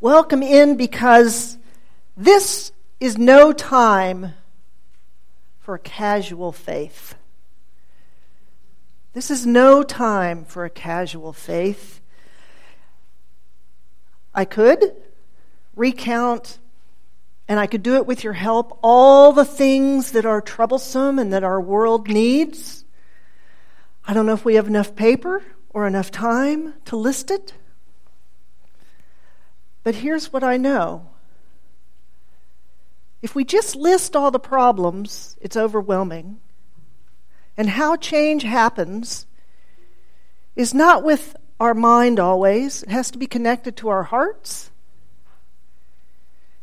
Welcome in because this is no time for a casual faith. This is no time for a casual faith. I could recount, and I could do it with your help, all the things that are troublesome and that our world needs. I don't know if we have enough paper or enough time to list it. But here's what I know if we just list all the problems, it's overwhelming. And how change happens is not with our mind always, it has to be connected to our hearts.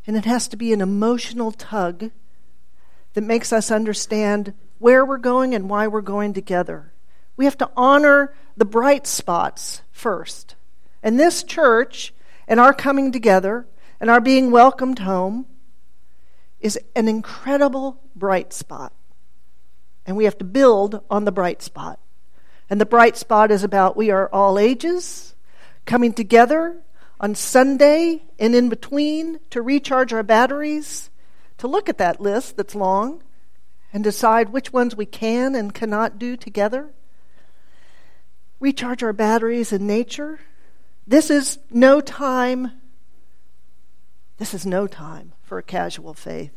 And it has to be an emotional tug that makes us understand where we're going and why we're going together. We have to honor the bright spots first. And this church and our coming together and our being welcomed home is an incredible bright spot. And we have to build on the bright spot. And the bright spot is about we are all ages coming together on Sunday and in between to recharge our batteries, to look at that list that's long and decide which ones we can and cannot do together. Recharge our batteries in nature. This is no time. This is no time for a casual faith.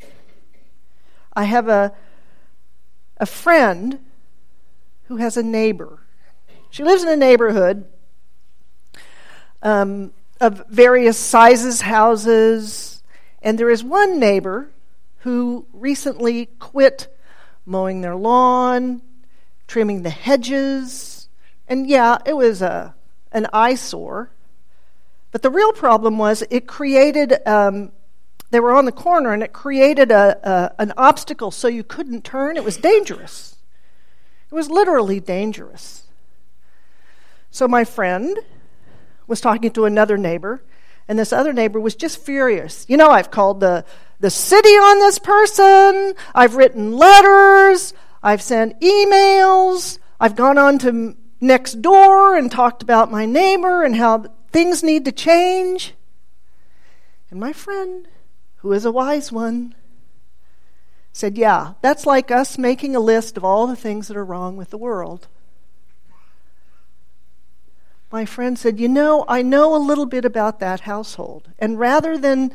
I have a, a friend who has a neighbor. She lives in a neighborhood um, of various sizes, houses, and there is one neighbor who recently quit mowing their lawn, trimming the hedges, and yeah, it was a, an eyesore. But the real problem was it created um, they were on the corner and it created a, a, an obstacle so you couldn't turn. It was dangerous. It was literally dangerous. So my friend was talking to another neighbor, and this other neighbor was just furious. You know, I've called the, the city on this person, I've written letters, I've sent emails, I've gone on to next door and talked about my neighbor and how things need to change. And my friend who is a wise one, said, Yeah, that's like us making a list of all the things that are wrong with the world. My friend said, You know, I know a little bit about that household. And rather than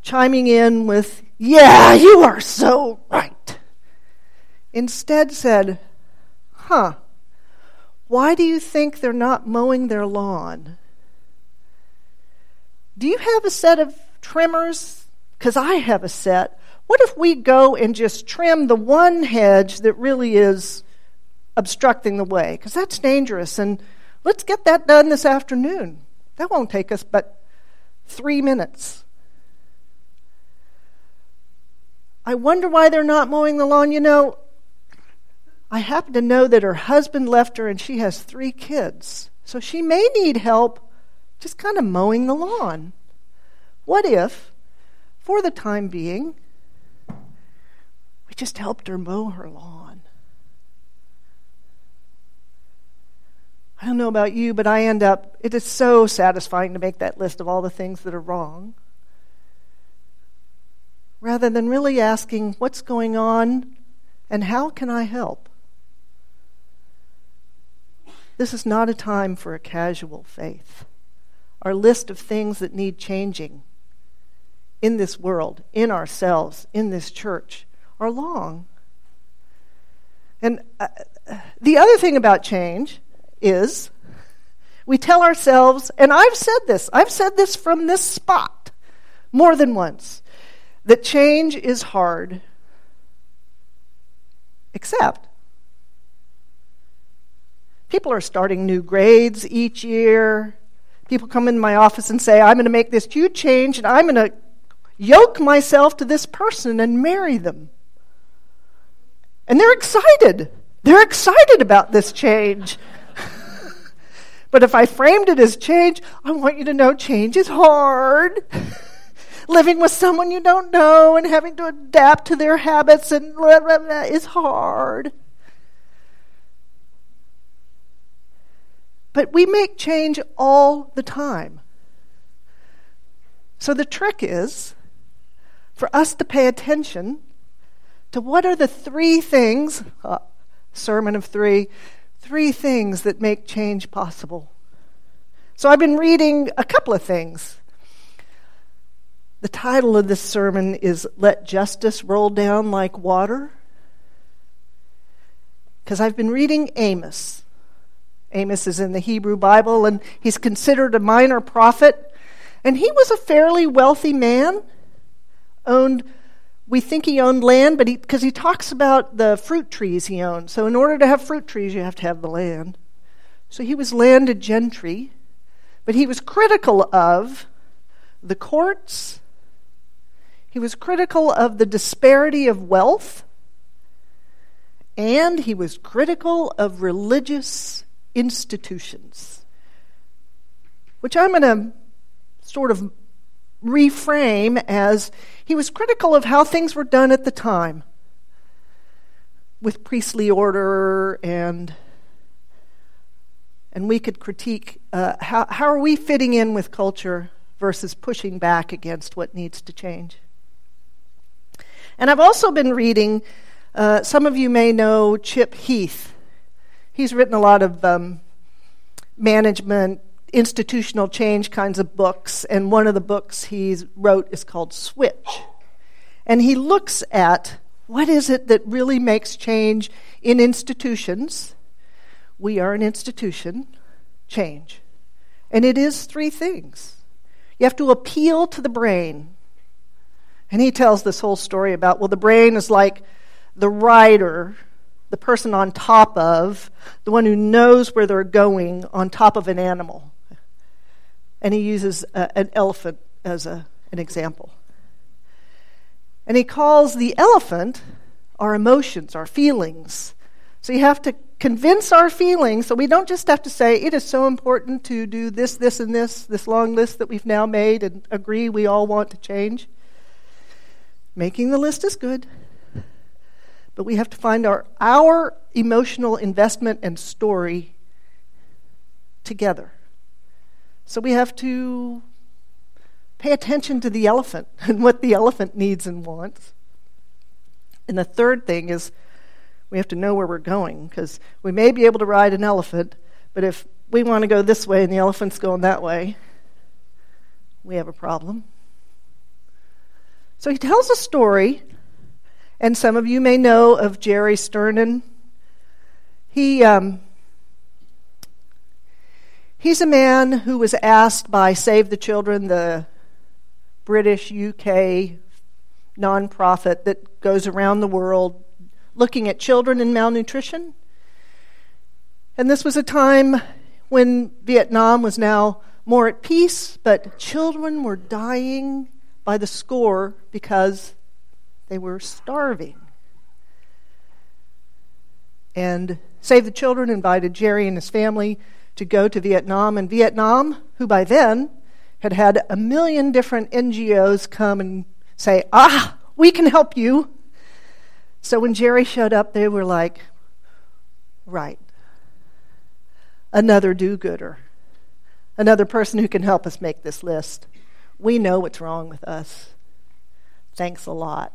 chiming in with, Yeah, you are so right, instead said, Huh, why do you think they're not mowing their lawn? Do you have a set of trimmers because I have a set. What if we go and just trim the one hedge that really is obstructing the way? Because that's dangerous. And let's get that done this afternoon. That won't take us but three minutes. I wonder why they're not mowing the lawn. You know, I happen to know that her husband left her and she has three kids. So she may need help just kind of mowing the lawn. What if for the time being, we just helped her mow her lawn. I don't know about you, but I end up, it is so satisfying to make that list of all the things that are wrong. Rather than really asking, what's going on and how can I help? This is not a time for a casual faith. Our list of things that need changing in this world, in ourselves, in this church, are long. And uh, the other thing about change is we tell ourselves, and I've said this, I've said this from this spot more than once, that change is hard. Except, people are starting new grades each year. People come in my office and say, I'm going to make this huge change and I'm going to yoke myself to this person and marry them. And they're excited. They're excited about this change. but if I framed it as change, I want you to know change is hard. Living with someone you don't know and having to adapt to their habits and blah, blah, blah, is hard. But we make change all the time. So the trick is for us to pay attention to what are the three things, uh, sermon of three, three things that make change possible. So I've been reading a couple of things. The title of this sermon is Let Justice Roll Down Like Water. Because I've been reading Amos. Amos is in the Hebrew Bible, and he's considered a minor prophet. And he was a fairly wealthy man, owned we think he owned land, but because he, he, talks about the fruit trees he owned. So, in order to have fruit trees, you have to have the land. So, he was landed gentry, but he was critical of the courts, he was critical of the disparity of wealth, and he was critical of religious institutions, which I'm going to sort of reframe as he was critical of how things were done at the time with priestly order and and we could critique uh, how, how are we fitting in with culture versus pushing back against what needs to change? And i've also been reading uh, some of you may know Chip Heath he's written a lot of um, management institutional change kinds of books, and one of the books he wrote is called Switch. And he looks at what is it that really makes change in institutions. We are an institution, change. And it is three things. You have to appeal to the brain. And he tells this whole story about well, the brain is like the rider, the person on top of, the one who knows where they're going on top of an animal and he uses a, an elephant as a, an example. And he calls the elephant our emotions, our feelings. So you have to convince our feelings so we don't just have to say it is so important to do this, this, and this, this long list that we've now made and agree we all want to change. Making the list is good. But we have to find our, our emotional investment and story together. So we have to pay attention to the elephant and what the elephant needs and wants. And the third thing is we have to know where we're going because we may be able to ride an elephant, but if we want to go this way and the elephant's going that way, we have a problem. So he tells a story, and some of you may know of Jerry Sternin. He um, He's a man who was asked by Save the Children, the British UK nonprofit that goes around the world looking at children and malnutrition. And this was a time when Vietnam was now more at peace, but children were dying by the score because they were starving. And Save the Children invited Jerry and his family to go to Vietnam. And Vietnam, who by then had had a million different NGOs come and say, ah, we can help you. So when Jerry showed up, they were like, right, another do gooder, another person who can help us make this list. We know what's wrong with us. Thanks a lot.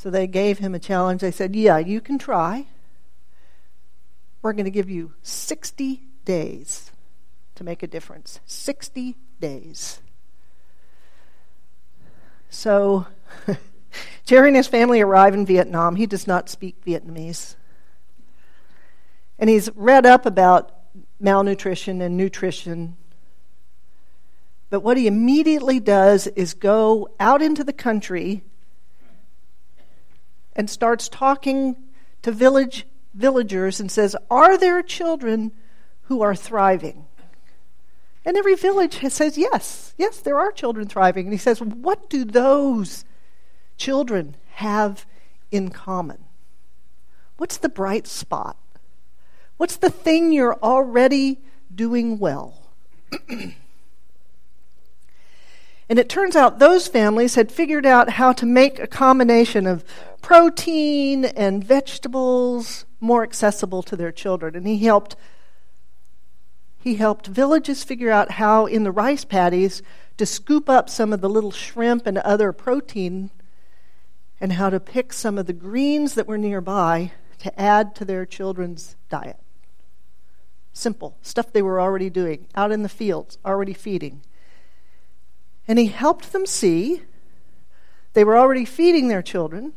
So they gave him a challenge. They said, Yeah, you can try. We're going to give you 60 days to make a difference. 60 days. So, Jerry and his family arrive in Vietnam. He does not speak Vietnamese. And he's read up about malnutrition and nutrition. But what he immediately does is go out into the country and starts talking to village villagers and says, Are there children who are thriving? And every village says, Yes, yes, there are children thriving. And he says, What do those children have in common? What's the bright spot? What's the thing you're already doing well? And it turns out those families had figured out how to make a combination of protein and vegetables more accessible to their children. And he helped he helped villages figure out how, in the rice paddies, to scoop up some of the little shrimp and other protein and how to pick some of the greens that were nearby to add to their children's diet. Simple stuff they were already doing, out in the fields, already feeding. And he helped them see they were already feeding their children,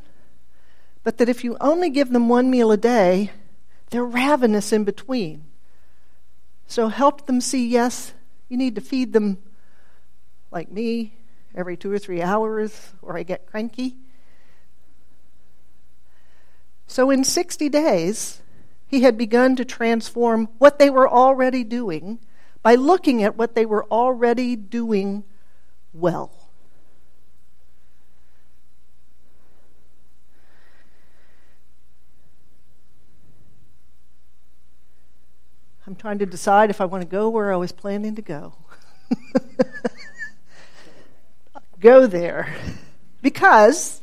but that if you only give them one meal a day, they're ravenous in between. So help them see yes, you need to feed them like me every two or three hours, or I get cranky. So in 60 days, he had begun to transform what they were already doing by looking at what they were already doing well. I'm trying to decide if I want to go where I was planning to go. go there. Because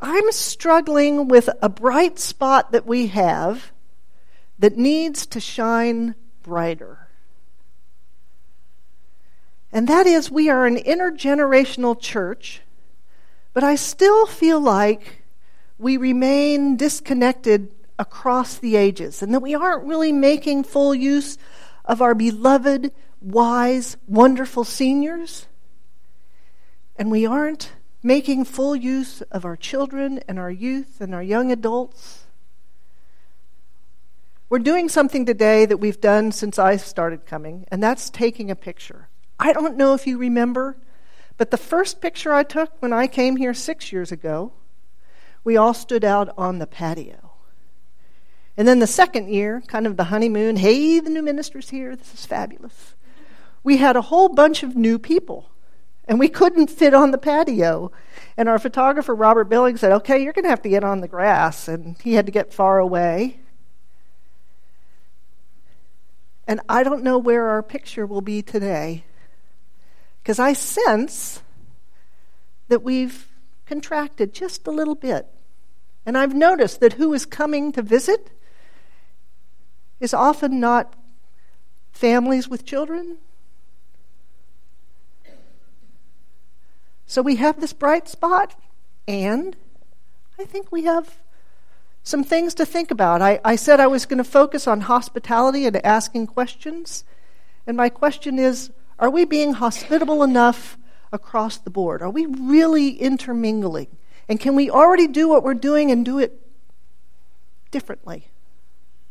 I'm struggling with a bright spot that we have that needs to shine brighter. And that is, we are an intergenerational church, but I still feel like we remain disconnected across the ages and that we aren't really making full use of our beloved, wise, wonderful seniors. And we aren't making full use of our children and our youth and our young adults. We're doing something today that we've done since I started coming, and that's taking a picture. I don't know if you remember, but the first picture I took when I came here six years ago, we all stood out on the patio. And then the second year, kind of the honeymoon, hey, the new minister's here, this is fabulous. We had a whole bunch of new people, and we couldn't fit on the patio. And our photographer, Robert Billings, said, okay, you're going to have to get on the grass. And he had to get far away. And I don't know where our picture will be today. Because I sense that we've contracted just a little bit. And I've noticed that who is coming to visit is often not families with children. So we have this bright spot, and I think we have some things to think about. I, I said I was going to focus on hospitality and asking questions. And my question is are we being hospitable enough across the board? Are we really intermingling? And can we already do what we're doing and do it differently?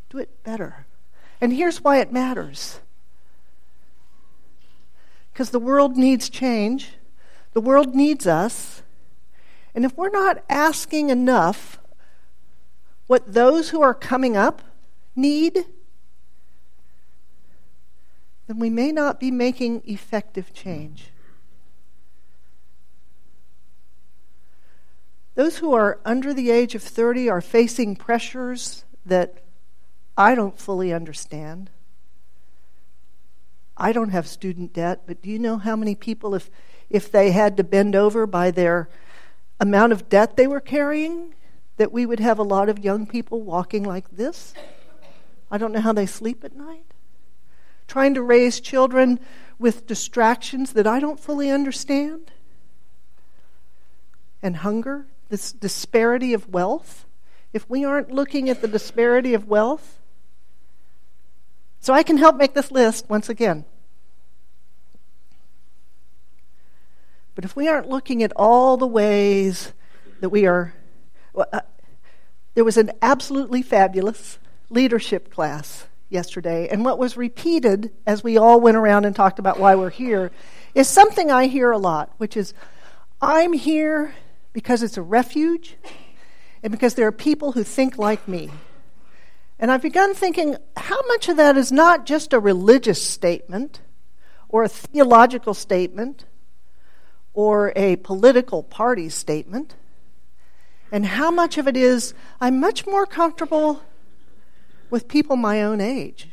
Do it better. And here's why it matters because the world needs change, the world needs us. And if we're not asking enough what those who are coming up need, then we may not be making effective change. Those who are under the age of 30 are facing pressures that I don't fully understand. I don't have student debt, but do you know how many people, if, if they had to bend over by their amount of debt they were carrying, that we would have a lot of young people walking like this? I don't know how they sleep at night trying to raise children with distractions that I don't fully understand, and hunger, this disparity of wealth. If we aren't looking at the disparity of wealth, so I can help make this list once again. But if we aren't looking at all the ways that we are, well, uh, there was an absolutely fabulous leadership class yesterday. And what was repeated as we all went around and talked about why we're here is something I hear a lot, which is I'm here because it's a refuge and because there are people who think like me. And I've begun thinking how much of that is not just a religious statement or a theological statement or a political party statement, and how much of it is I'm much more comfortable with people my own age.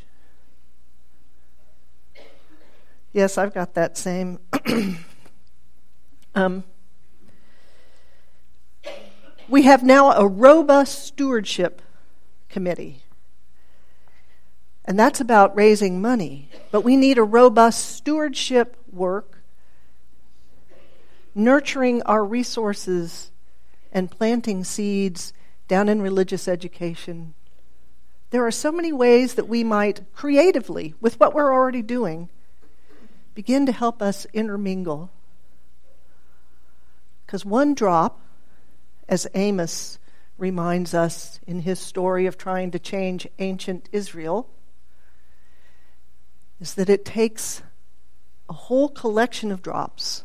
Yes, I've got that same. um, we have now a robust stewardship committee. And that's about raising money. But we need a robust stewardship work, nurturing our resources and planting seeds down in religious education. There are so many ways that we might creatively, with what we're already doing, begin to help us intermingle. Because one drop, as Amos reminds us in his story of trying to change ancient Israel, is that it takes a whole collection of drops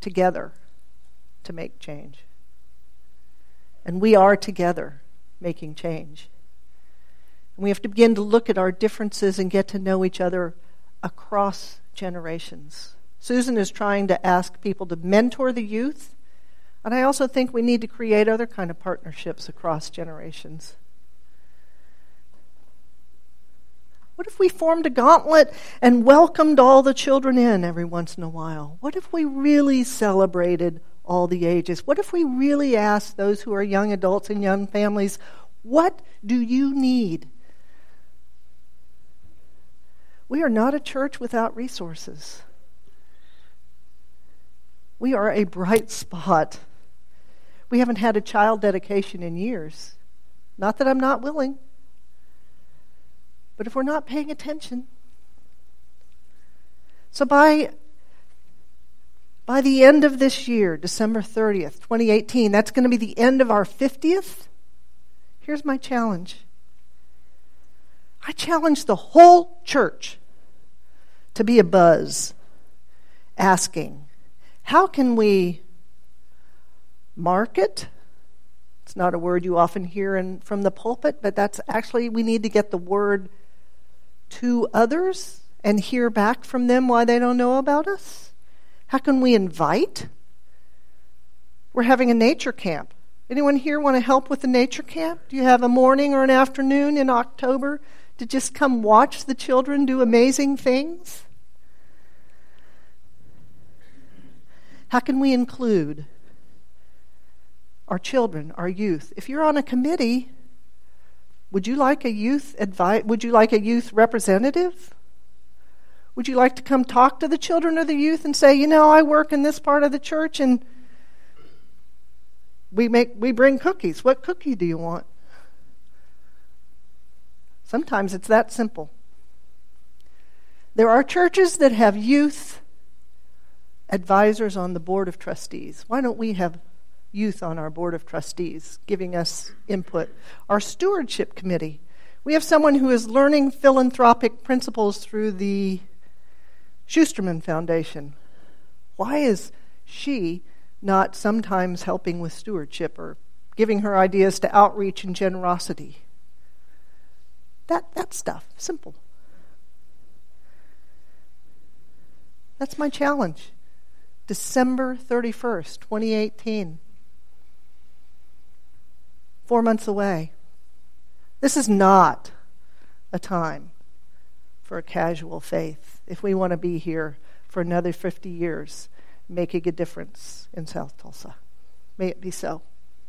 together to make change. And we are together making change. And we have to begin to look at our differences and get to know each other across generations. Susan is trying to ask people to mentor the youth, and I also think we need to create other kind of partnerships across generations. What if we formed a gauntlet and welcomed all the children in every once in a while? What if we really celebrated all the ages? What if we really asked those who are young adults and young families, what do you need? We are not a church without resources. We are a bright spot. We haven't had a child dedication in years. Not that I'm not willing. But if we're not paying attention, so by by the end of this year, December 30th, 2018, that's going to be the end of our 50th. Here's my challenge. I challenge the whole church to be a buzz asking, how can we market? It's not a word you often hear in, from the pulpit, but that's actually, we need to get the word to others and hear back from them why they don't know about us? How can we invite? We're having a nature camp. Anyone here want to help with the nature camp? Do you have a morning or an afternoon in October to just come watch the children do amazing things? How can we include our children, our youth? If you're on a committee, would you like a youth advi- would you like a youth representative? Would you like to come talk to the children or the youth and say, "You know, I work in this part of the church and we make we bring cookies. What cookie do you want?" Sometimes it's that simple. There are churches that have youth advisors on the board of trustees. Why don't we have youth on our board of trustees, giving us input. Our stewardship committee, we have someone who is learning philanthropic principles through the Schusterman Foundation. Why is she not sometimes helping with stewardship or giving her ideas to outreach and generosity? That, that stuff, simple. That's my challenge. December 31st, 2018 four months away. This is not a time for a casual faith if we want to be here for another 50 years, making a difference in South Tulsa. May it be so.